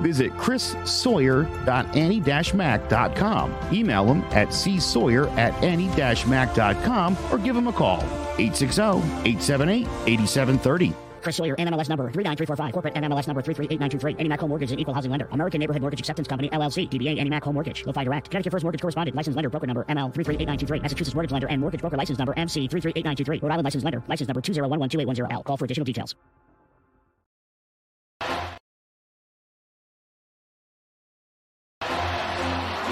Visit chrissawyer.annie-mac.com. Email him at csawyer at annie-mac.com or give him a call, 860-878-8730. Chris Sawyer, NMLS number 39345, corporate NMLS number 338923, AnnieMac Home Mortgage, an equal housing lender, American Neighborhood Mortgage Acceptance Company, LLC, DBA AnnieMac Home Mortgage, Lo-Fi Direct, Connecticut First Mortgage Correspondent, License Lender, Broker Number, ML 338923, Massachusetts Mortgage Lender, and Mortgage Broker License Number, MC 338923, Rhode Island License Lender, License Number 201128110L. Call for additional details.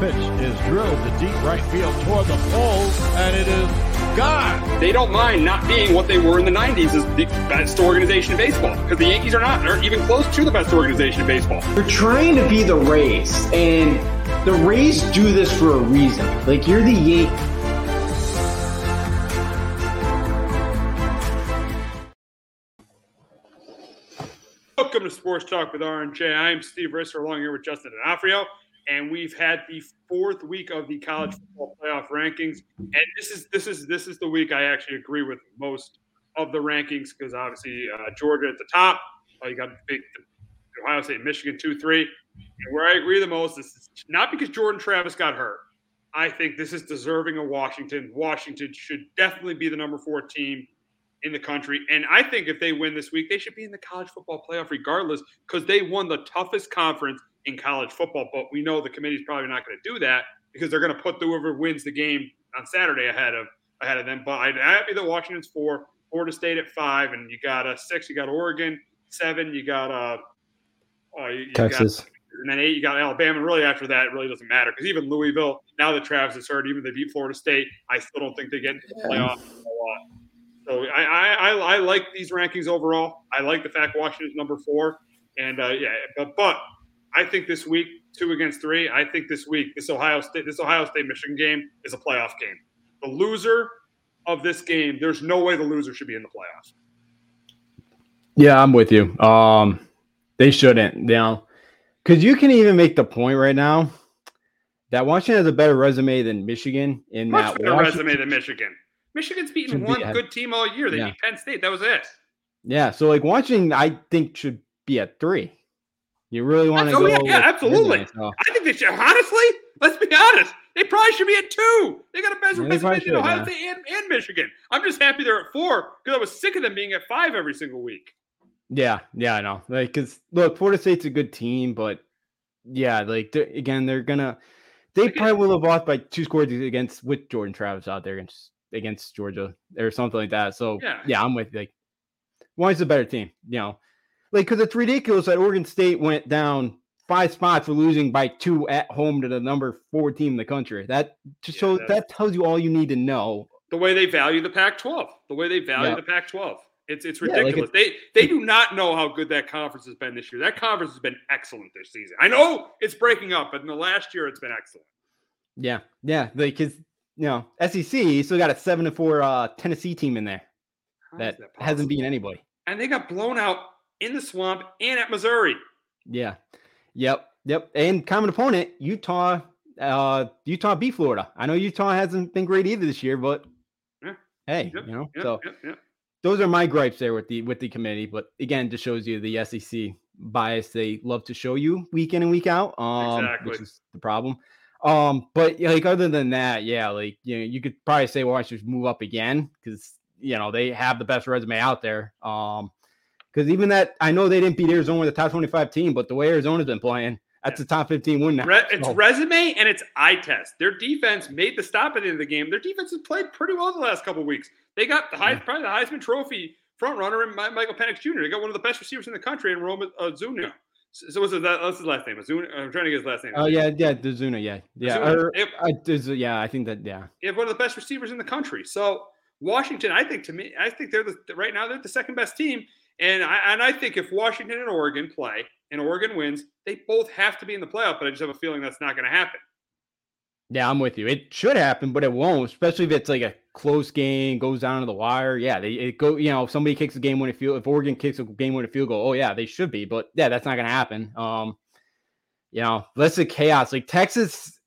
Pitch is drilled to deep right field toward the pole, and it is gone. They don't mind not being what they were in the 90s as the best organization in baseball because the Yankees are not, are even close to the best organization in baseball. They're trying to be the Rays, and the Rays do this for a reason. Like, you're the Yankees. Welcome to Sports Talk with R&J. I'm Steve Risser along here with Justin D'Onofrio, and we've had the fourth week of the college football playoff rankings. And this is this is this is the week I actually agree with most of the rankings because obviously uh, Georgia at the top. Uh, you got big Ohio State, Michigan two three. And where I agree the most is not because Jordan Travis got hurt. I think this is deserving of Washington. Washington should definitely be the number four team in the country. And I think if they win this week, they should be in the college football playoff regardless because they won the toughest conference in college football. But we know the committee's probably not going to do that because they're going to put whoever wins the game on Saturday ahead of ahead of them. But I'd happy that Washington's four, Florida State at five, and you got a six, you got Oregon seven, you got uh, uh you, you Texas. Got, and then eight, you got Alabama. And really, after that, it really doesn't matter because even Louisville, now that Travis is hurt, even if they beat Florida State, I still don't think they get into the playoff a lot. So I, I, I like these rankings overall. I like the fact Washington's number four, and uh, yeah, but but I think this week two against three. I think this week this Ohio State this Ohio State Michigan game is a playoff game. The loser of this game, there's no way the loser should be in the playoffs. Yeah, I'm with you. Um, they shouldn't, you know, because you can even make the point right now that Washington has a better resume than Michigan in Much that better Washington- resume than Michigan. Michigan's beaten be one good team all year. They Yeah. beat Penn State. That was it. Yeah, so like Washington, I think should be at three. You really want to Oh, go? yeah, yeah, absolutely. resume, so- I think they should. Honestly, let's be honest. They probably should be at two. They got a better Yeah, they resume probably than should, Ohio yeah. State and, and Michigan. I'm just happy they're at four because I was sick of them being at five every single week. Yeah, yeah, I know. Like, cause look, Florida State's a good team, but yeah, like they're, again, they're gonna. They Again- probably will have lost by two scores against with Jordan Travis out there against against Georgia or something like that. So Yeah. yeah, I'm with like. Washington's a better team, you know, like because it's ridiculous that Oregon State went down five spots for losing by two at home to the number four team in the country. That just Yeah, that's- that tells you all you need to know. The way they value the Pac-12, the way they value Yeah. the Pac-12, it's it's Yeah, like ridiculous. they they do not know how good that conference has been this year. That conference has been excellent this season. I know it's breaking up, but in the last year, it's been excellent. Yeah, yeah, like because you know SEC you still got a seven to four uh, Tennessee team in there. How that, that hasn't beaten anybody. And they got blown out in the swamp and at Missouri. Yeah. Yep. Yep. And common opponent, Utah. Uh, Utah beat Florida. I know Utah hasn't been great either this year, but Yeah. hey, Yep, you know. Yep, so yep, those are my gripes there with the with the committee. But again, just shows you the SEC bias they love to show you week in and week out. Um, Exactly. which is the problem. Um, but like other than that, yeah, like you know, you could probably say, well, I should move up again because you know they have the best resume out there. Um, because even that, I know they didn't beat Arizona with the top twenty-five team, but the way Arizona's been playing, that's a top fifteen win now. Re- it's So- resume and it's eye test. Their defense made the stop at the end of the game. Their defense has played pretty well the last couple weeks. They got the highest, probably the Heisman Trophy front runner in Michael Penix Jr. They got one of the best receivers in the country in Roma uh, Zuna. So, so what's his, what's his last name? Azuna, I'm trying to get his last name. Oh yeah, yeah, Dezuna, yeah, yeah, Zuna. Yep. I, yeah. I think that, yeah, You have one of the best receivers in the country. So Washington, I think to me, I think they're the right now they're the second best team. And I and I think if Washington and Oregon play and Oregon wins, they both have to be in the playoff. But I just have a feeling that's not going to happen. yeah. I'm with you. It should happen, but it won't. Especially if it's like a close game, goes down to the wire. Yeah, they it go. You know, if somebody kicks a game winning field, if Oregon kicks a game winning field goal, oh yeah, they should be. But yeah, that's not going to happen. Um, you know, less of chaos. Like Texas,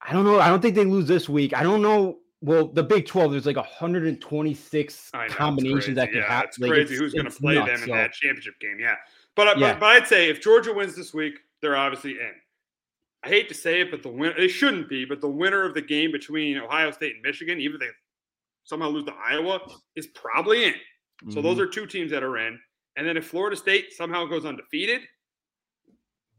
I don't know. I don't think they lose this week. I don't know. Well, the Big Twelve, there's like 126 know, combinations that could yeah, happen. It's crazy who's going to play them in that championship game. Yeah, but, Yeah. but but I'd say if Georgia wins this week, they're obviously in. I hate to say it, but the win they shouldn't be, but the winner of the game between Ohio State and Michigan, even if they somehow lose to Iowa, is probably in. So Mm-hmm. those are two teams that are in. And then if Florida State somehow goes undefeated,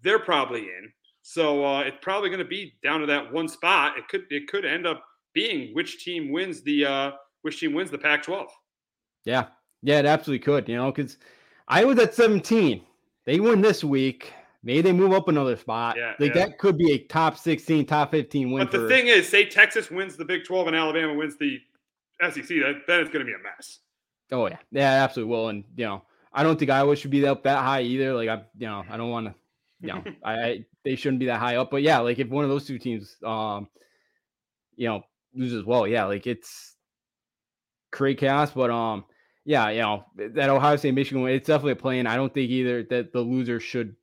they're probably in. So uh, it's probably going to be down to that one spot. It could it could end up being which team wins the uh, which team wins the Pac-12. Yeah, yeah, it absolutely could. You know, because I was at 17. They win this week. Maybe they move up another spot. Yeah, like yeah. that could be a top 16, top 15 win. But the for- thing is, say Texas wins the Big 12 and Alabama wins the SEC, that, then it's going to be a mess. oh yeah, yeah, absolutely will. And you know, I don't think Iowa should be up that high either. Like I, you know, I don't want to. You know, I, I they shouldn't be that high up. But yeah, like if one of those two teams, um, you know, loses, well, yeah, like it's create chaos. But um, yeah, you know, that Ohio State Michigan, it's definitely a play, plan. I don't think either that the loser should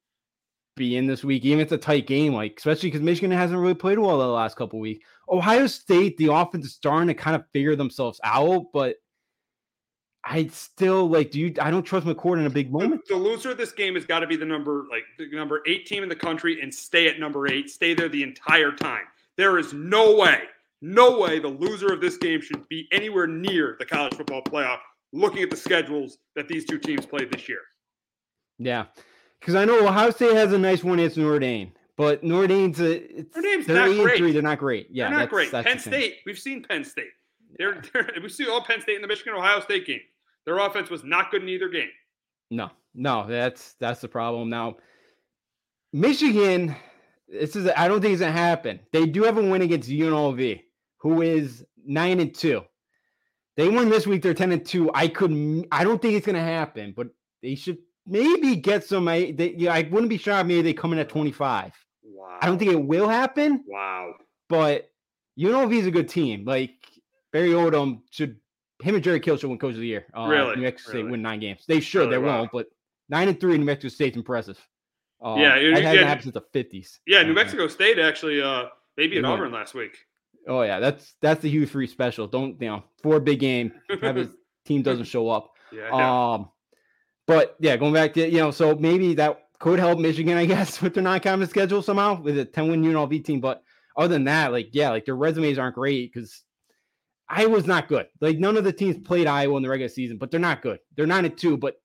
be in this week, even if it's a tight game, like especially because Michigan hasn't really played well the last couple weeks. Ohio State, the offense is starting to kind of figure themselves out, but I still like. Do you? I don't trust McCord in a big The, moment. the loser of this game has got to be the number like the number eight team in the country and stay at number eight, stay there the entire time. There is no way, no way the loser of this game should be anywhere near the college football playoff. Looking at the schedules that these two teams played this year. Yeah, because I know Ohio State has a nice one against Notre Dame, but Notre Dame's a, it's, Notre Dame's not great. three. They're not great. Yeah, they're not that's- great. that's Penn. State, we've seen Penn State. They're, they're we see all Penn State in the Michigan Ohio State game. Their offense was not good in either game. No, no, that's that's the problem. Now, Michigan, this is I don't think it's gonna happen. They do have a win against UNLV, who is nine and two. They won this week. They're ten and two. I couldn't. I don't think it's gonna happen, but they should maybe get some. I they, yeah, I wouldn't be shocked. Maybe they come in at twenty five. Wow. I don't think it will happen. Wow. but UNLV he's a good team. Like Barry Odom should, him and Jerry Kill should win Coach of the Year. Uh, Really? New Mexico State win nine games. They should. Really? they Wow. won't. But nine and three in New Mexico State's impressive. Uh, Yeah, it, that hasn't yeah, happened since the fifties. Yeah, New Mexico State actually uh they beat They. Auburn last week. Oh yeah, that's that's the Hugh Freeze special. Don't you know for a big game, have his team doesn't show up. Yeah. Um, but yeah, going back to you know, so maybe that could help Michigan, I guess, with their non-conference schedule somehow with a 10 win UNLV team. But other than that, like yeah, like their resumes aren't great because Iowa's not good. Like none of the teams played Iowa in the regular season, but they're not good. They're nine and two, but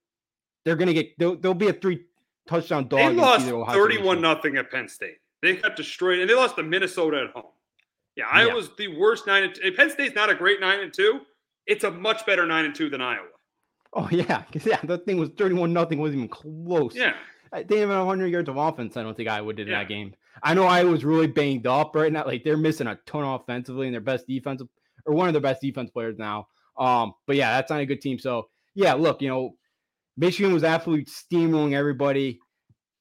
they're gonna get they'll, they'll be a three touchdown dog. they lost either Ohio State or 31 Michigan. nothing at Penn State. They got destroyed and they lost to Minnesota at home. Yeah, Yeah. Iowa's the worst 9 and 2. Penn State's not a great 9 and 2. It's a much better 9 and 2 than Iowa. Oh yeah, 'cause, yeah, that thing was 31 nothing, wasn't even close. Yeah. I- They have 100 yards of offense. I don't think Iowa did in Yeah. that game. I know Iowa was really banged up right now. Like they're missing a ton offensively, and their best defensive or one of their best defense players now. Um, but yeah, that's not a good team. So yeah, look, you know, Michigan was absolutely steamrolling everybody.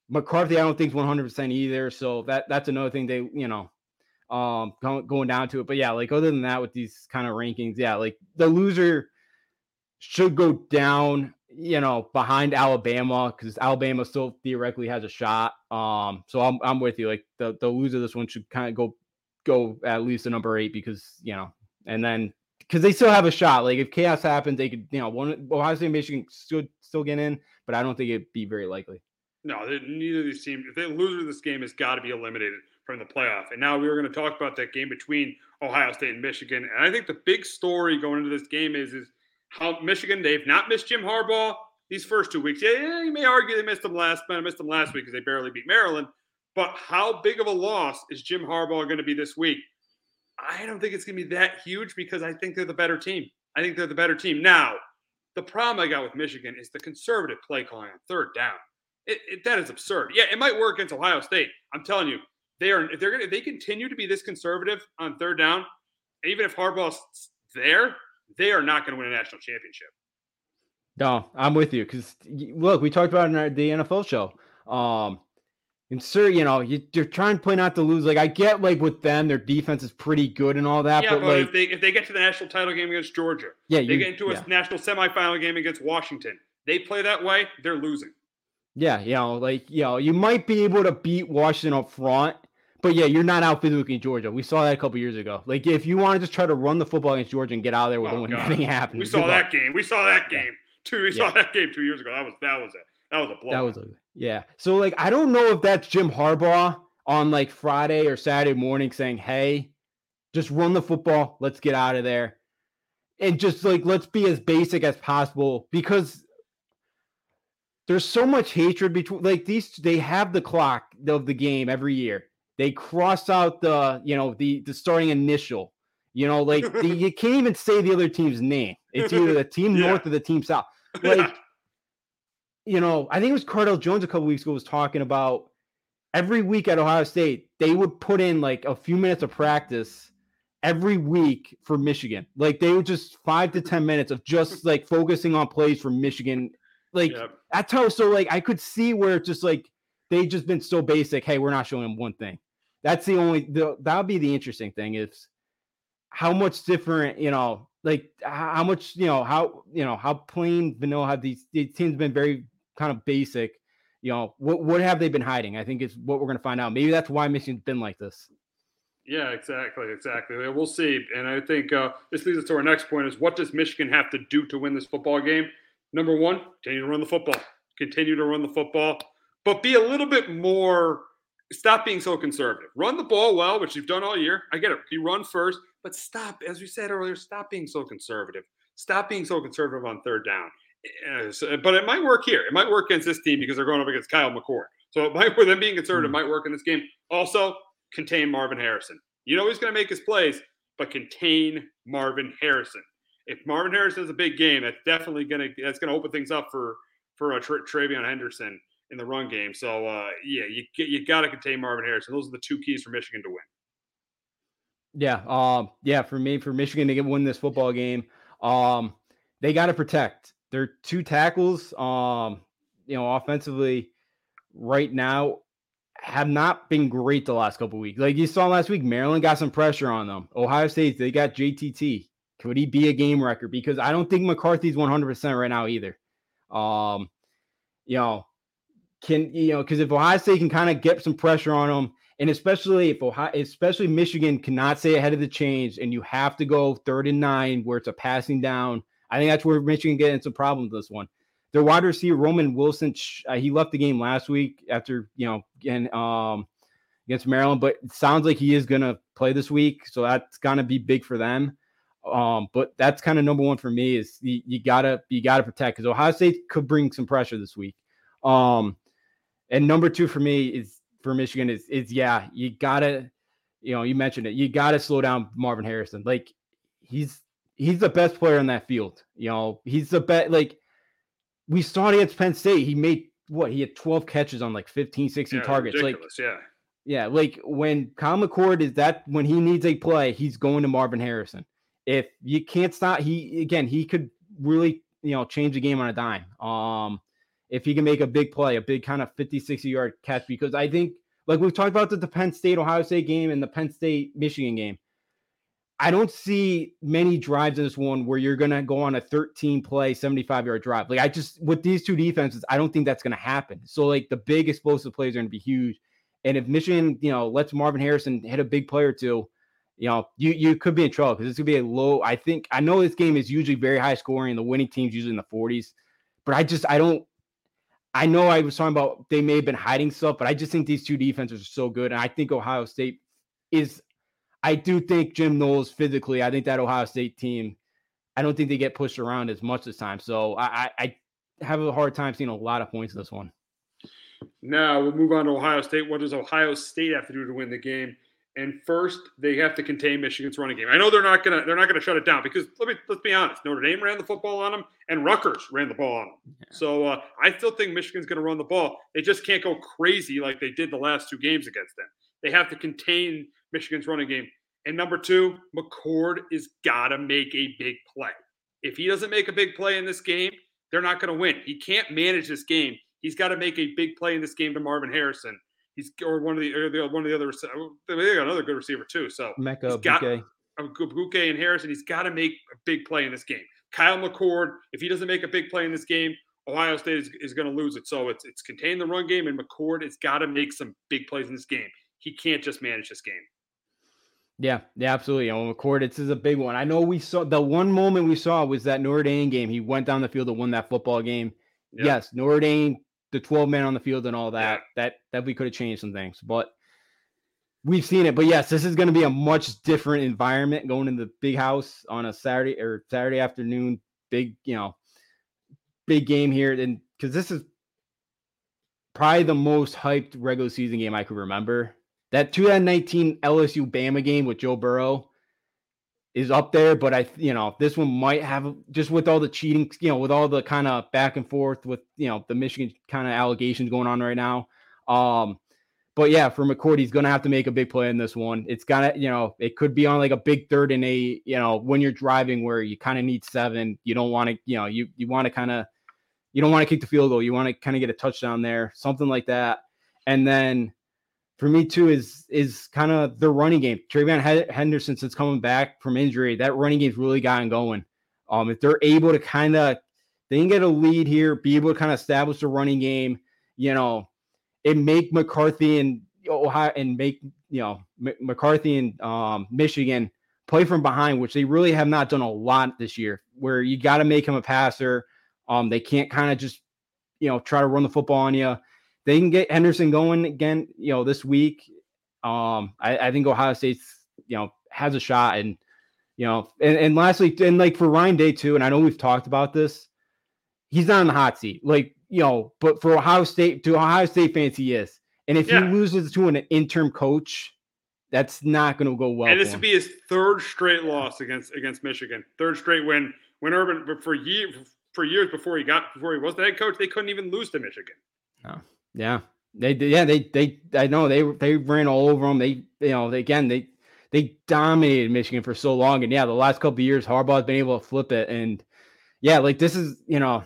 McCarthy, I don't think is 100 percent either. So that that's another thing they, you know, um, going, down to it. But yeah, like other than that, with these kind of rankings, yeah, like the loser should go down, you know, behind Alabama because Alabama still theoretically has a shot. Um, so I'm I'm with you. Like the the loser this one should kind of go go at least a number eight because you know, and then because they still have a shot. Like if chaos happens, they could you know one Ohio State Michigan still still get in, but I don't think it'd be very likely. No, neither of these teams. If they lose this game, has got to be eliminated from the playoff. And now we were going to talk about that game between Ohio State and Michigan. And I think the big story going into this game is is how Michigan they've not missed Jim Harbaugh these first two weeks. Yeah, yeah you may argue they missed him last, but I missed him last week because they barely beat Maryland. But how big of a loss is Jim Harbaugh going to be this week? I don't think it's going to be that huge because I think they're the better team. I think they're the better team. Now, the problem I got with Michigan is the conservative play calling on third down. It, it, that is absurd. Yeah, it might work against Ohio State. I'm telling you, they are. If they're going, to they continue to be this conservative on third down, even if Harbaugh's there, they are not going to win a national championship. No, I'm with you because look, we talked about in our, the NFL show. Um, and sir, you know, you, are trying to play not to lose. Like I get, like with them, their defense is pretty good and all that. Yeah, but, but like, if they if they get to the national title game against Georgia, yeah, they get into a yeah. national semifinal game against Washington. They play that way, they're losing. Yeah, you know, like you know, you might be able to beat Washington up front, but yeah, you're not out physically Georgia. We saw that a couple years ago. Like if you want to just try to run the football against Georgia and get out of there with oh, anything happening. We saw that game. We saw that game. Two. We yeah. saw that game two years ago. That was that was it. That was a blow. That was a yeah. So like I don't know if that's Jim Harbaugh on like Friday or Saturday morning saying, "Hey, just run the football. Let's get out of there." And just like let's be as basic as possible because there's so much hatred between like these they have the clock of the game every year. They cross out the, you know, the the starting initial. You know, like the, you can't even say the other team's name. It's either the team yeah. north or the team south. Like you know, I think it was Cardale Jones a couple weeks ago was talking about every week at Ohio State, they would put in like a few minutes of practice every week for Michigan. Like they would just five to 10 minutes of just like focusing on plays for Michigan. Like yep. that's how, so like I could see where it's just like they just been so basic. Hey, we're not showing them one thing. That's the only, the, that'll be the interesting thing is how much different, you know, like how much, you know, how, you know, how plain vanilla have these, these teams been very kind of basic. You know, what what have they been hiding? I think is what we're going to find out. Maybe that's why Michigan's been like this. Yeah, exactly, exactly. We'll see. And I think uh, this leads us to our next point: is what does Michigan have to do to win this football game? Number one, continue to run the football. Continue to run the football, but be a little bit more. Stop being so conservative. Run the ball well, which you've done all year. I get it. You run first, but stop, as we said earlier, stop being so conservative. Stop being so conservative on third down. So, but it might work here. It might work against this team because they're going up against Kyle McCord. So it might, for them being conservative, mm-hmm. might work in this game. Also, contain Marvin Harrison. You know he's going to make his plays, but contain Marvin Harrison. If Marvin Harrison has a big game, that's definitely going to that's going to open things up for for a Tra- TreVeyon Henderson in the run game. So uh, yeah, you you got to contain Marvin Harrison. Those are the two keys for Michigan to win. Yeah, um, yeah. For me, for Michigan to get win this football game, um, they got to protect their two tackles, um, you know, offensively right now have not been great the last couple weeks. Like you saw last week, Maryland got some pressure on them. Ohio State, they got JTT. Could he be a game record? Because I don't think McCarthy's 100% right now either. Um, you know, can you know, because if Ohio State can kind of get some pressure on them, and especially if Ohio, especially Michigan cannot stay ahead of the change, and you have to go third and nine where it's a passing down I think that's where Michigan get into problems this one. Their wide receiver Roman Wilson, uh, he left the game last week after you know um, against Maryland, but it sounds like he is gonna play this week, so that's gonna be big for them. Um, but that's kind of number one for me is you, you gotta you gotta protect because Ohio State could bring some pressure this week. Um, and number two for me is for Michigan is is yeah you gotta you know you mentioned it you gotta slow down Marvin Harrison like he's he's the best player in that field. You know, he's the best. Like we saw it against Penn State. He made what? He had 12 catches on like 15, 16 yeah, targets. Like, yeah. Yeah, like when Kyle McCord is that when he needs a play, he's going to Marvin Harrison. If you can't stop, he again he could really you know change the game on a dime. Um, if he can make a big play, a big kind of 50, 60 yard catch, because I think like we've talked about the, the Penn State Ohio State game and the Penn State Michigan game I don't see many drives in this one where you're going to go on a 13 play, 75 yard drive. Like, I just, with these two defenses, I don't think that's going to happen. So, like, the big explosive plays are going to be huge. And if Michigan, you know, lets Marvin Harrison hit a big play or two, you know, you you could be in trouble because this could be a low. I think I know this game is usually very high scoring. The winning team's usually in the 40s, but I just I don't. I know I was talking about they may have been hiding stuff, but I just think these two defenses are so good, and I think Ohio State is. I do think Jim Knowles physically. I think that Ohio State team. I don't think they get pushed around as much this time, so I, I have a hard time seeing a lot of points in this one. Now we'll move on to Ohio State. What does Ohio State have to do to win the game? And first, they have to contain Michigan's running game. I know they're not gonna they're not gonna shut it down because let me let's be honest. Notre Dame ran the football on them, and Rutgers ran the ball on them. Yeah. So uh, I still think Michigan's gonna run the ball. They just can't go crazy like they did the last two games against them. They have to contain Michigan's running game. And number two, McCord is gotta make a big play. If he doesn't make a big play in this game, they're not gonna win. He can't manage this game. He's got to make a big play in this game to Marvin Harrison He's or one of the, or the one of the other. Oh, they got another good receiver too. So Emeka Egbuka. Buke and Harrison. He's got to make a big play in this game. Kyle McCord, if he doesn't make a big play in this game, Ohio State is, is going to lose it. So it's it's contain the run game, and McCord has got to make some big plays in this game. He can't just manage this game. Yeah, yeah, absolutely. Know, McCord, this is a big one. I know we saw the one moment we saw was that Notre Dame game. He went down the field and won that football game. Yep. Yes, Notre Dame the 12 men on the field and all that, yeah. that that we could have changed some things. But we've seen it. But yes, this is going to be a much different environment going in the big house on a Saturday or Saturday afternoon. Big, you know, big game here. And because this is probably the most hyped regular season game I could remember. That 2019 LSU Bama game with Joe Burrow is up there, but I, you know, this one might have just with all the cheating, you know, with all the kind of back and forth with, you know, the Michigan kind of allegations going on right now. Um, but yeah, for McCord, he's to have to make a big play in this one. It's gonna, you know, it could be on like a big third and eight, you know, when you're driving where you kind of need seven, you don't want to, you know, you, you want to kind of, you don't want to kick the field goal. You want to kind of get a touchdown there, something like that. And then, for me too is is kind of the running game. TreVeyon Henderson since coming back from injury, that running game's really gotten going. Um, if they're able to kind of they can get a lead here, be able to kind of establish the running game, you know, and make McCarthy and Ohio and make you know M- McCarthy and um, Michigan play from behind, which they really have not done a lot this year. Where you got to make him a passer. Um, they can't kind of just you know try to run the football on you they can get Henderson going again, you know, this week. Um, I, I think Ohio State's, you know, has a shot. And, you know, and, and lastly, and like for Ryan Day too, and I know we've talked about this, he's not in the hot seat. Like, you know, but for Ohio State, to Ohio State fans, he is. And if yeah. he loses to an interim coach, that's not going to go well. And this would be his third straight loss against against Michigan. Third straight win. When Urban for years for years before he got before he was the head coach, they couldn't even lose to Michigan. Yeah, they yeah they they I know they they ran all over them. They you know they, again they they dominated Michigan for so long, and yeah, the last couple years Harbaugh's been able to flip it, and yeah, like this is you know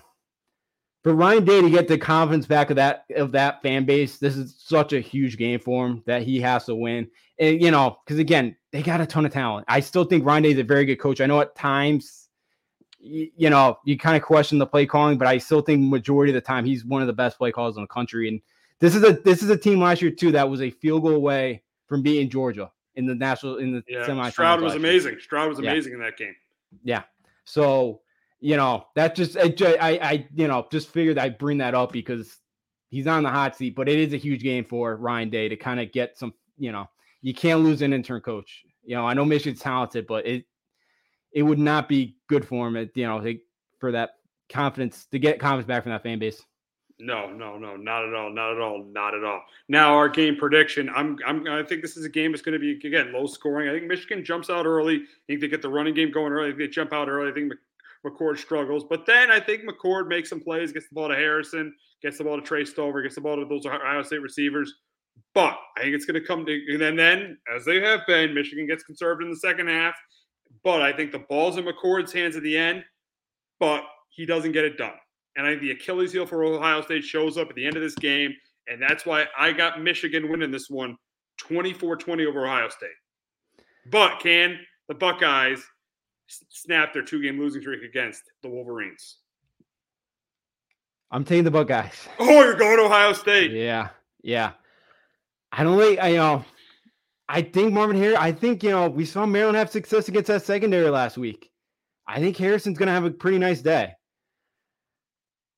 for Ryan Day to get the confidence back of that of that fan base, this is such a huge game for him that he has to win. And you know, because again, they got a ton of talent. I still think Ryan Day is a very good coach. I know at times, you, you know, you kind of question the play calling, but I still think majority of the time he's one of the best play calls in the country. And this is a this is a team last year too that was a field goal away from beating Georgia in the national in the yeah. semi. Stroud was amazing. Stroud was amazing yeah. in that game. Yeah. So you know that just I, I I you know just figured I'd bring that up because he's on the hot seat, but it is a huge game for Ryan Day to kind of get some. You know, you can't lose an intern coach. You know, I know Michigan's talented, but it it would not be good for him. At, you know, for that confidence to get confidence back from that fan base. No, no, no, not at all, not at all, not at all. Now our game prediction. I'm, I'm, I think this is a game that's going to be again low scoring. I think Michigan jumps out early. I think they get the running game going early. they jump out early. I think McCord struggles, but then I think McCord makes some plays, gets the ball to Harrison, gets the ball to Trey Stover, gets the ball to those Ohio State receivers. But I think it's going to come to, and then, then as they have been, Michigan gets conserved in the second half. But I think the ball's in McCord's hands at the end, but he doesn't get it done. And I think the Achilles heel for Ohio State shows up at the end of this game. And that's why I got Michigan winning this one 24 20 over Ohio State. But can the Buckeyes snap their two game losing streak against the Wolverines. I'm taking the Buckeyes. Oh, you're going to Ohio State. Yeah, yeah. I don't like. I you know. I think Marvin Harris, I think you know we saw Maryland have success against that secondary last week. I think Harrison's going to have a pretty nice day.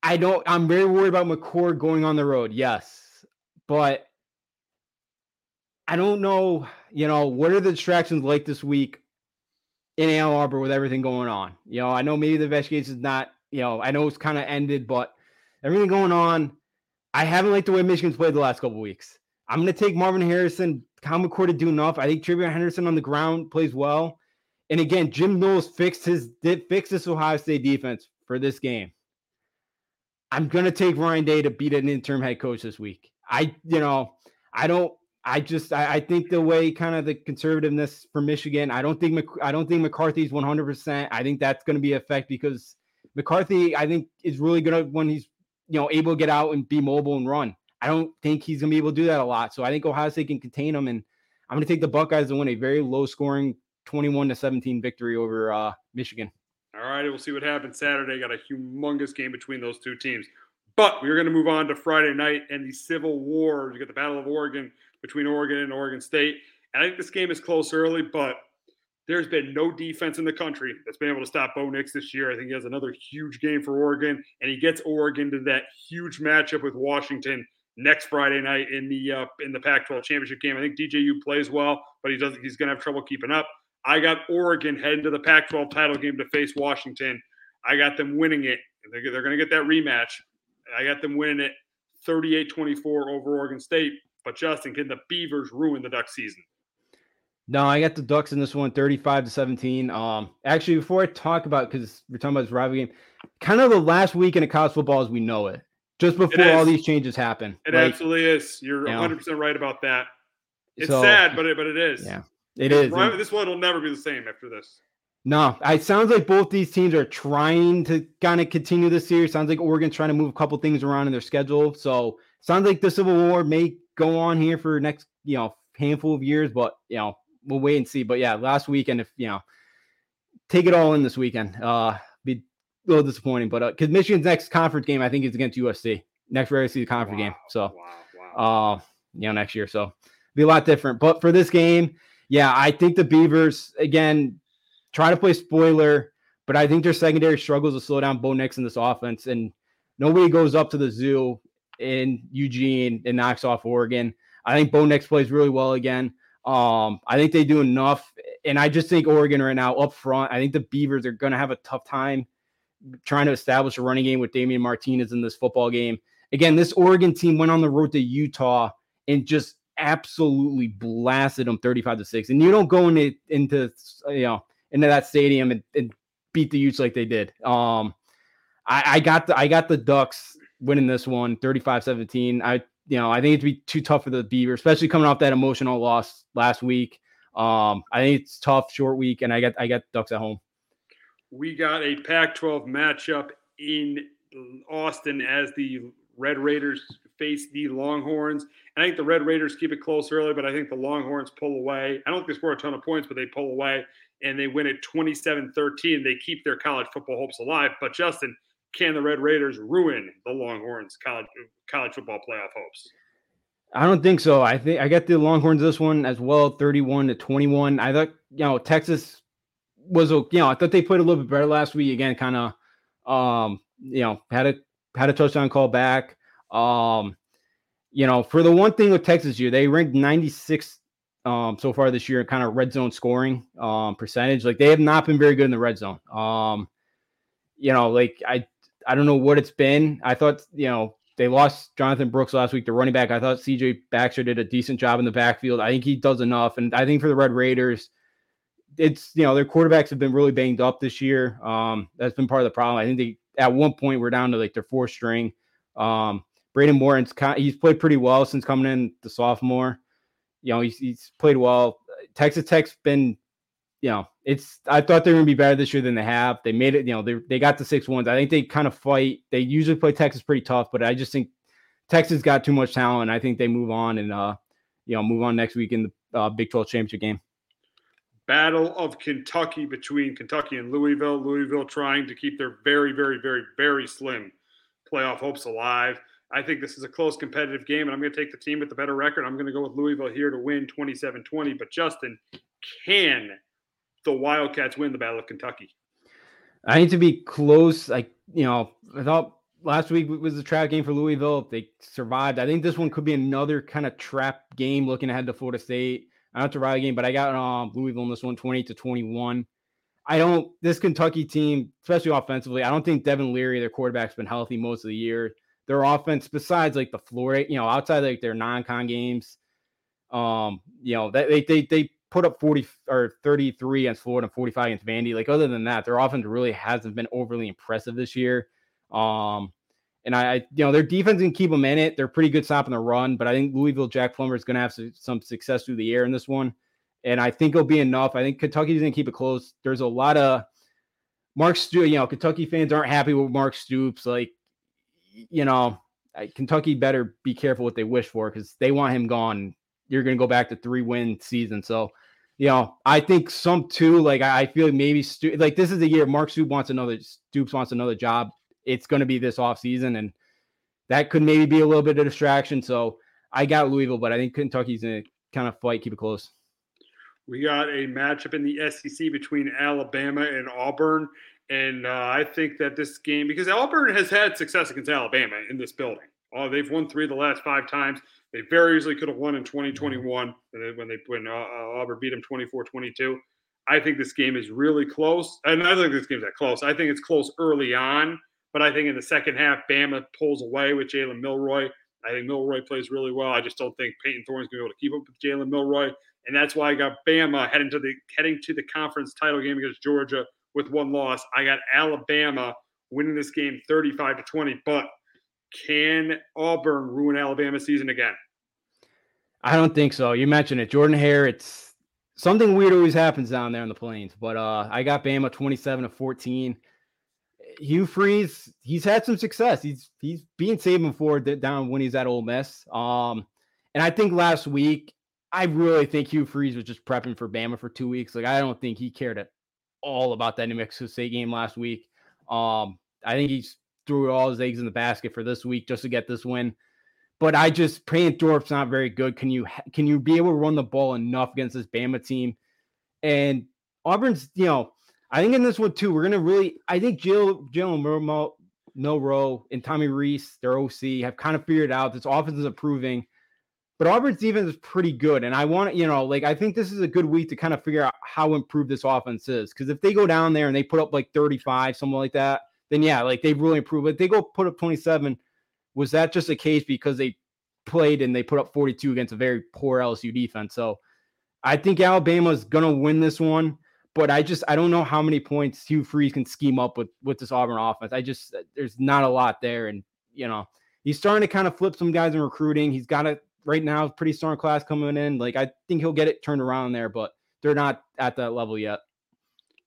I don't. I'm very worried about McCord going on the road. Yes, but I don't know. You know what are the distractions like this week in Ann Arbor with everything going on? You know, I know maybe the investigation is not. You know, I know it's kind of ended, but everything going on. I haven't liked the way Michigan's played the last couple weeks. I'm going to take Marvin Harrison. Kyle McCord to do enough. I think TreVeyon Henderson on the ground plays well. And again, Jim Knowles fixed his did fix this Ohio State defense for this game. I'm gonna take Ryan Day to beat an interim head coach this week. I, you know, I don't. I just I, I think the way kind of the conservativeness for Michigan. I don't think Mc, I don't think McCarthy's 100. percent I think that's going to be effect because McCarthy I think is really good when he's you know able to get out and be mobile and run. I don't think he's going to be able to do that a lot. So I think Ohio State can contain him, and I'm going to take the Buckeyes to win a very low scoring 21 to 17 victory over uh, Michigan. All right, we'll see what happens Saturday. Got a humongous game between those two teams. But we're going to move on to Friday night and the Civil War. You got the Battle of Oregon between Oregon and Oregon State. And I think this game is close early, but there's been no defense in the country that's been able to stop Bo Nix this year. I think he has another huge game for Oregon, and he gets Oregon to that huge matchup with Washington next Friday night in the uh, in the Pac-12 championship game. I think DJU plays well, but he doesn't. He's going to have trouble keeping up. I got Oregon heading to the Pac 12 title game to face Washington. I got them winning it. They're, they're going to get that rematch. I got them winning it 38 24 over Oregon State. But Justin, can the Beavers ruin the Duck season? No, I got the Ducks in this one 35 to 17. Um, actually, before I talk about because we're talking about this rivalry game, kind of the last weekend of college football as we know it, just before all these changes happen. It like, absolutely is. You're you 100% right about that. It's so, sad, but it, but it is. Yeah. It is. This one will never be the same after this. No, it sounds like both these teams are trying to kind of continue this series. Sounds like Oregon's trying to move a couple things around in their schedule. So sounds like the Civil War may go on here for next, you know, handful of years, but you know, we'll wait and see. But yeah, last weekend, if you know, take it all in this weekend. Uh a little disappointing, but because uh, Michigan's next conference game, I think is against USC. Next regular season conference wow, game. So wow, wow. uh, you know, next year. So be a lot different. But for this game, yeah, I think the Beavers again try to play spoiler, but I think their secondary struggles to slow down Bo Nix in this offense, and nobody goes up to the zoo in Eugene and knocks off Oregon. I think Bo Nix plays really well again. Um, I think they do enough, and I just think Oregon right now up front. I think the Beavers are going to have a tough time trying to establish a running game with Damien Martinez in this football game. Again, this Oregon team went on the road to Utah and just absolutely blasted them 35 to 6. And you don't go into into you know into that stadium and, and beat the Utes like they did. Um I, I got the I got the Ducks winning this one 35-17. I you know, I think it'd be too tough for the Beaver, especially coming off that emotional loss last week. Um, I think it's tough, short week, and I got I got Ducks at home. We got a Pac-12 matchup in Austin as the Red Raiders face the Longhorns. And I think the Red Raiders keep it close early, but I think the Longhorns pull away. I don't think they score a ton of points, but they pull away and they win at 27 13. They keep their college football hopes alive. But Justin, can the Red Raiders ruin the Longhorns college college football playoff hopes? I don't think so. I think I got the Longhorns this one as well, 31 to 21. I thought, you know, Texas was, you know, I thought they played a little bit better last week. Again, kind of, um, you know, had a had a touchdown call back. Um, you know, for the one thing with Texas year, they ranked 96 um, so far this year in kind of red zone scoring um, percentage. Like they have not been very good in the red zone. Um, you know, like I I don't know what it's been. I thought you know they lost Jonathan Brooks last week, the running back. I thought CJ Baxter did a decent job in the backfield. I think he does enough, and I think for the Red Raiders, it's you know their quarterbacks have been really banged up this year. Um, that's been part of the problem. I think they at one point we're down to like their fourth string. Um, Behren Morton's he's played pretty well since coming in the sophomore. You know, he's, he's played well. Texas Tech's been, you know, it's I thought they were gonna be better this year than they have. They made it, you know, they they got the six ones. I think they kind of fight. They usually play Texas pretty tough, but I just think Texas got too much talent. I think they move on and uh, you know, move on next week in the uh, Big 12 championship game. Battle of Kentucky between Kentucky and Louisville. Louisville trying to keep their very, very, very, very slim playoff hopes alive. I think this is a close competitive game, and I'm going to take the team with the better record. I'm going to go with Louisville here to win 27 20. But Justin, can the Wildcats win the Battle of Kentucky? I need to be close. Like, you know, I thought last week was a trap game for Louisville. They survived. I think this one could be another kind of trap game looking ahead to Florida State. I don't ride game, but I got um, Louisville in this one 20 to 21. I don't, this Kentucky team, especially offensively, I don't think Devin Leary, their quarterback's been healthy most of the year. Their offense, besides like the floor, you know, outside like their non con games, um, you know, they, they, they put up 40 or 33 against Florida and 45 against Vandy. Like, other than that, their offense really hasn't been overly impressive this year. Um, and I, I, you know, their defense can keep them in it. They're pretty good stopping the run, but I think Louisville Jack Plummer is going to have some success through the air in this one. And I think it'll be enough. I think Kentucky's going to keep it close. There's a lot of Mark Stoops, you know, Kentucky fans aren't happy with Mark Stoops. Like, you know, Kentucky better be careful what they wish for because they want him gone. You're going to go back to three win season. So, you know, I think some too. Like I feel like maybe like this is the year Mark Stoops wants another Stoops wants another job. It's going to be this off season, and that could maybe be a little bit of distraction. So I got Louisville, but I think Kentucky's going to kind of fight, keep it close. We got a matchup in the SEC between Alabama and Auburn. And uh, I think that this game, because Auburn has had success against Alabama in this building. Oh, they've won three of the last five times. They very easily could have won in 2021 when they when uh, uh, Auburn beat them 24-22. I think this game is really close. And I don't think this game's that close. I think it's close early on, but I think in the second half, Bama pulls away with Jalen Milroe. I think Milroe plays really well. I just don't think Payton Thorne's going to be able to keep up with Jalen Milroe, and that's why I got Bama heading to the heading to the conference title game against Georgia with one loss. I got Alabama winning this game 35 to 20, but can Auburn ruin Alabama's season again? I don't think so. You mentioned it. Jordan Hare, it's something weird always happens down there in the plains. But uh I got Bama 27 to 14. Hugh Freeze, he's had some success. He's he's being saving for down when he's at Ole Miss. Um, and I think last week, I really think Hugh Freeze was just prepping for Bama for two weeks. Like I don't think he cared at all about that New Mexico State game last week. Um, I think he's threw all his eggs in the basket for this week just to get this win. But I just Thorne's not very good. Can you can you be able to run the ball enough against this Bama team? And Auburn's, you know, I think in this one too, we're gonna really. I think Jill Jalen Milroe, Milroe and Tommy Rees, their OC, have kind of figured out this offense is improving. But Auburn's defense is pretty good, and I want to, you know, like I think this is a good week to kind of figure out how improved this offense is. Because if they go down there and they put up like 35, something like that, then yeah, like they've really improved. But they go put up 27, was that just a case because they played and they put up 42 against a very poor LSU defense? So I think Alabama is gonna win this one, but I just I don't know how many points Hugh Freeze can scheme up with with this Auburn offense. I just uh, there's not a lot there, and you know he's starting to kind of flip some guys in recruiting. He's got a right now pretty strong class coming in. Like I think he'll get it turned around there, but they're not at that level yet.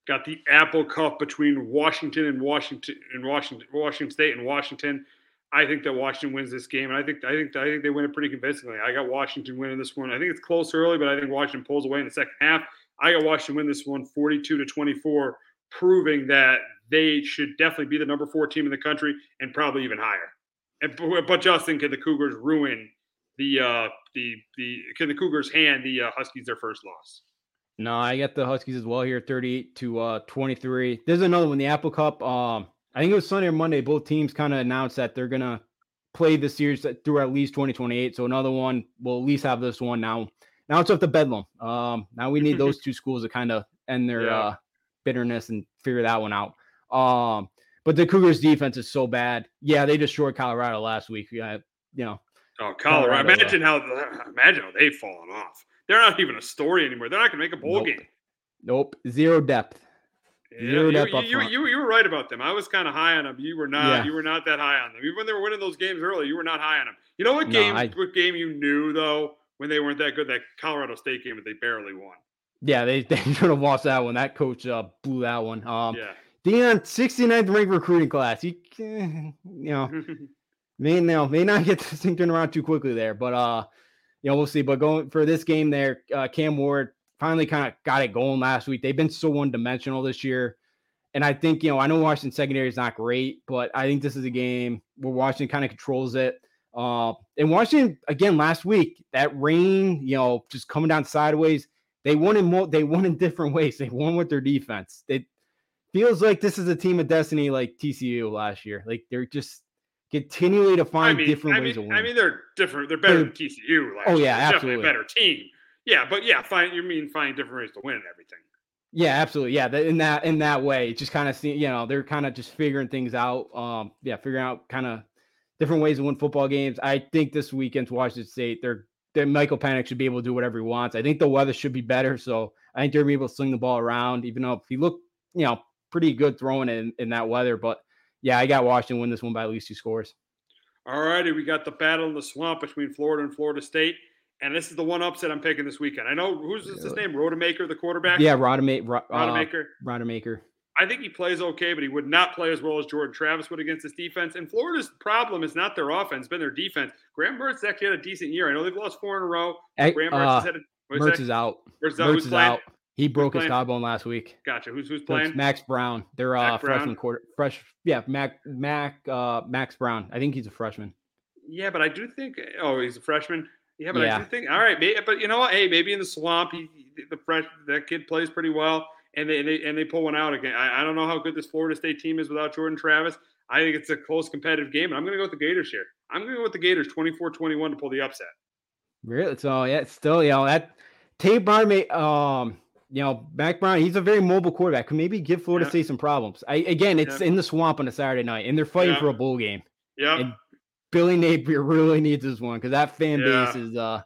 Got the Apple Cup between Washington and Washington and Washington, Washington State and Washington. I think that Washington wins this game, and I think I think I think they win it pretty convincingly. I got Washington winning this one. I think it's close early, but I think Washington pulls away in the second half. I got Washington win this one, 42 to 24, proving that they should definitely be the number four team in the country and probably even higher. And, but Justin, can the Cougars ruin the uh, the the can the Cougars hand the uh, Huskies their first loss? No, I got the Huskies as well here, 38 to uh, 23. There's another one, the Apple Cup. Um, I think it was Sunday or Monday. Both teams kind of announced that they're gonna play the series through at least 2028. So another one, we'll at least have this one now. Now it's up to Bedlam. Um, now we need those two schools to kind of end their yeah. uh, bitterness and figure that one out. Um, but the Cougars defense is so bad. Yeah, they destroyed Colorado last week. Yeah, you know. Oh, Colorado! Colorado imagine how imagine how they've fallen off. They're not even a story anymore. They're not going to make a bowl nope. game. Nope, zero depth. Zero yeah, you, you, you, you, were right about them. I was kind of high on them. You were not. Yeah. You were not that high on them. Even when they were winning those games early, you were not high on them. You know what no, game? I, what game you knew though when they weren't that good? That Colorado State game that they barely won. Yeah, they they should have lost that one. That coach uh, blew that one. Um, yeah. Deion, 69th ranked recruiting class. You, you know, may know, may not get this thing turned around too quickly there, but uh, you know, we'll see. But going for this game there, uh, Cam Ward, finally kind of got it going last week. They've been so one dimensional this year. And I think, you know, I know Washington secondary is not great, but I think this is a game where Washington kind of controls it. Uh, and Washington, again, last week, that rain, you know, just coming down sideways, they won in more, they won in different ways. They won with their defense. It feels like this is a team of destiny like TCU last year. Like they're just continually to find I mean, different I ways mean, to win. I mean, they're different. They're better than TCU. Last Oh, yeah, They're definitely absolutely. a better team. Yeah, but yeah, find you mean find different ways to win and everything. Yeah, absolutely. Yeah, in that in that way, just kind of see, you know, they're kind of just figuring things out. Um, yeah, figuring out kind of different ways to win football games. I think this weekend's Washington State, they're they Michael Penix should be able to do whatever he wants. I think the weather should be better, so I think they're gonna be able to sling the ball around, even though if he looked, you know, pretty good throwing it in, in that weather. But yeah, I got Washington win this one by at least two scores. All righty, we got the battle in the swamp between Florida and Florida State. And this is the one upset I'm picking this weekend. I know who's this, his name? Rodemaker, the quarterback. Yeah, Rodemaker, Ro- uh, Rodemaker. I think he plays okay, but he would not play as well as Jordan Travis would against this defense. And Florida's problem is not their offense, it's been their defense. Graham Mertz actually had a decent year. I know they've lost four in a row. Hey, Graham uh, Mertz has had a, Mertz is out. Mertz is out. Mertz is out. He broke his collarbone last week. Gotcha. Who's who's So playing? Max Brown. They're uh Brown? freshman quarter fresh yeah, Mac Mac uh Max Brown. I think he's a freshman. Yeah, but I do think. Oh, he's a freshman. Yeah, but I Yeah. do think. All right, but you know what? Hey, maybe in the swamp, he, the fresh that kid plays pretty well, and they and they, and they pull one out again. I, I don't know how good this Florida State team is without Jordan Travis. I think it's a close competitive game, and I'm going to go with the Gators here. I'm going to go with the Gators, 24-21 to pull the upset. Really? So yeah, it's still, you know, that Tate Brown may um you know, Mac Brown, he's a very mobile quarterback. Could maybe give Florida Yeah. State some problems. I again, it's Yeah. in the swamp on a Saturday night, and they're fighting Yeah. for a bowl game. Yeah, And Billy Napier really needs this one because that fan base is uh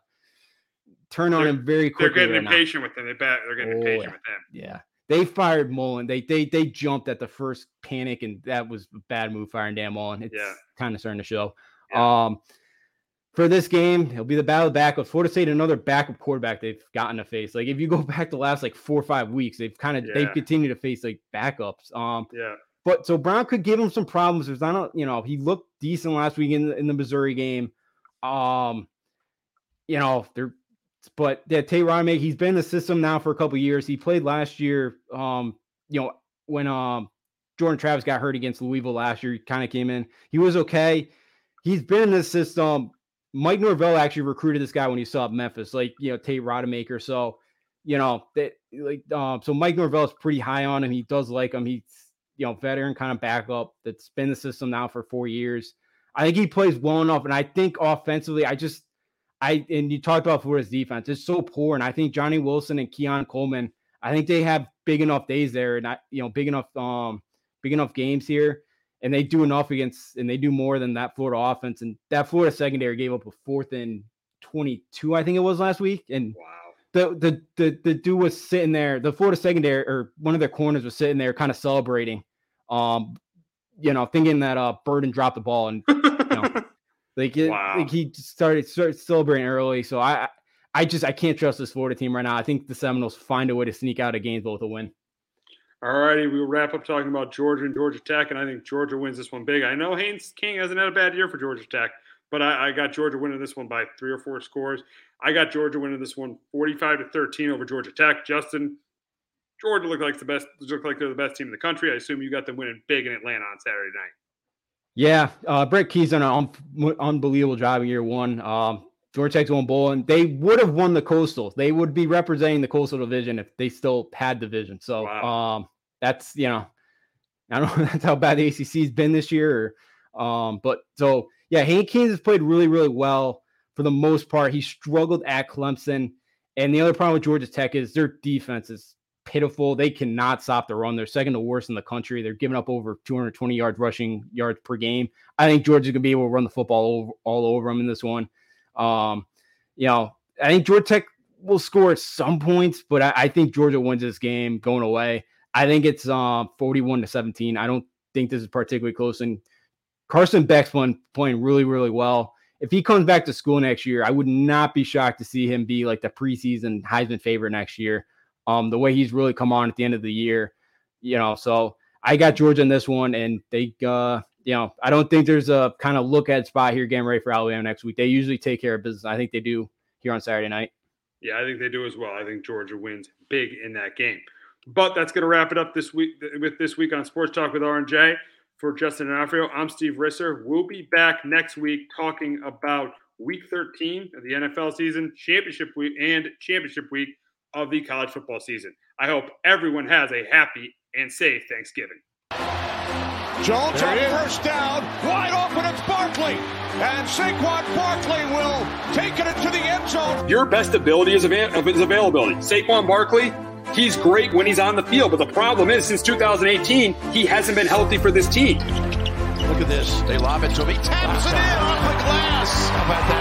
turn on They're- him very quickly. they're getting right now. impatient with him. They bet they're getting Oh, impatient with him. Yeah. They fired Mullen. They they they jumped at the first panic, and that was a bad move firing Dan Mullen. It's Yeah. kind of starting to show. Yeah. Um for this game, it'll be the battle of backup. Florida State, another backup quarterback they've gotten to face. Like if you go back the last like four or five weeks, they've kind of they've continued to face like backups. Um Yeah, but so Brown could give him some problems. There's not, a, you know, he looked decent last week in the, in the Missouri game. Um, you know, they're, but yeah, Tate Rodemaker, he's been in the system now for a couple years. He played last year. Um, you know, when um Jordan Travis got hurt against Louisville last year, he kind of came in. He was okay. He's been in this system. Mike Norvell actually recruited this guy when he saw Memphis, like you know Tate Rodemaker. So, you know that like um, so Mike Norvell is pretty high on him. He does like him. He's you know veteran kind of backup that's been in the system now for four years. I think he plays well enough, and I think offensively, I just I and you talked about Florida's defense. It's so poor, and I think Johnny Wilson and Keon Coleman. I think they have big enough days there, and I you know big enough um big enough games here and they do enough against, and they do more than that Florida offense. And that Florida secondary gave up a fourth and 22, I think it was last week. And wow. the the the, the dude was sitting there, the Florida secondary or one of their corners was sitting there kind of celebrating, um, you know, thinking that uh Burden dropped the ball and you know, like, it, Wow. like he started started celebrating early. So I I- just I can't trust this Florida team right now. I think the Seminoles find a way to sneak out of Gainesville with a win. All righty, we'll wrap up talking about Georgia and Georgia Tech, and I think Georgia wins this one big. I know Haynes King hasn't had a bad year for Georgia Tech, but I, I got Georgia winning this one by three or four scores. I got Georgia winning this one 45 to 13 over Georgia Tech. Justin, Georgia look like the best look like they're the best team in the country. I assume you got them winning big in Atlanta on Saturday night. Yeah, uh, Brent Key's done an un- unbelievable job in year one. Um, Georgia Tech's won bowl, and they would have won the Coastal. They would be representing the Coastal Division if they still had division. So, Wow. um, that's you know, I don't know that's how bad the ACC's been this year. Or, um, but so yeah, Haynes King has played really, really well for the most part. He struggled at Clemson, and the other problem with Georgia Tech is their defense is pitiful. They cannot stop the run. They're second to worst in the country. They're giving up over 220 yards rushing yards per game. I think Georgia's gonna be able to run the football over, all over them in this one. Um, you know, I think Georgia Tech will score at some points, but I, I think Georgia wins this game going away. I think it's um 41 to 17. I don't think this is particularly close. And Carson Beck's playing, playing really, really well. If he comes back to school next year, I would not be shocked to see him be like the preseason Heisman favorite next year. Um, the way he's really come on at the end of the year, you know. So I got Georgia in this one, and they, uh, you know, I don't think there's a kind of look at spot here getting ready for Alabama next week. They usually take care of business. I think they do here on Saturday night. Yeah, I think they do as well. I think Georgia wins big in that game. But that's going to wrap it up this week with this week on Sports Talk with R&J. For Justin and D'Onofrio, I'm Steve Risser. We'll be back next week talking about Week 13 of the NFL season, championship week, and championship week of the college football season. I hope everyone has a happy and safe Thanksgiving. Jones on first down, wide open. It's Barkley, and Saquon Barkley will take it into the end zone. Your best ability is, av- is availability. Saquon Barkley, he's great when he's on the field, but the problem is since 2018, he hasn't been healthy for this team. Look at this. They lob it to him. He taps it in off the glass. How about that?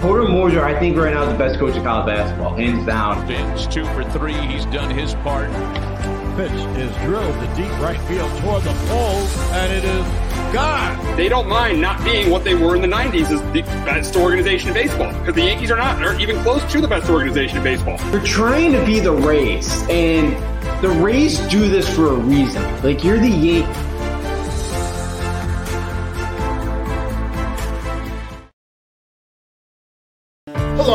Porter Moser, I think right now is the best coach in college basketball, hands down. Fins two for three. He's done his part. Pitch is drilled to deep right field toward the pole, and it is gone. They don't mind not being what they were in the 90s as the best organization in baseball because the Yankees are not, aren't even close to the best organization in baseball. They're trying to be the Rays, and the Rays do this for a reason. Like you're the Yankees.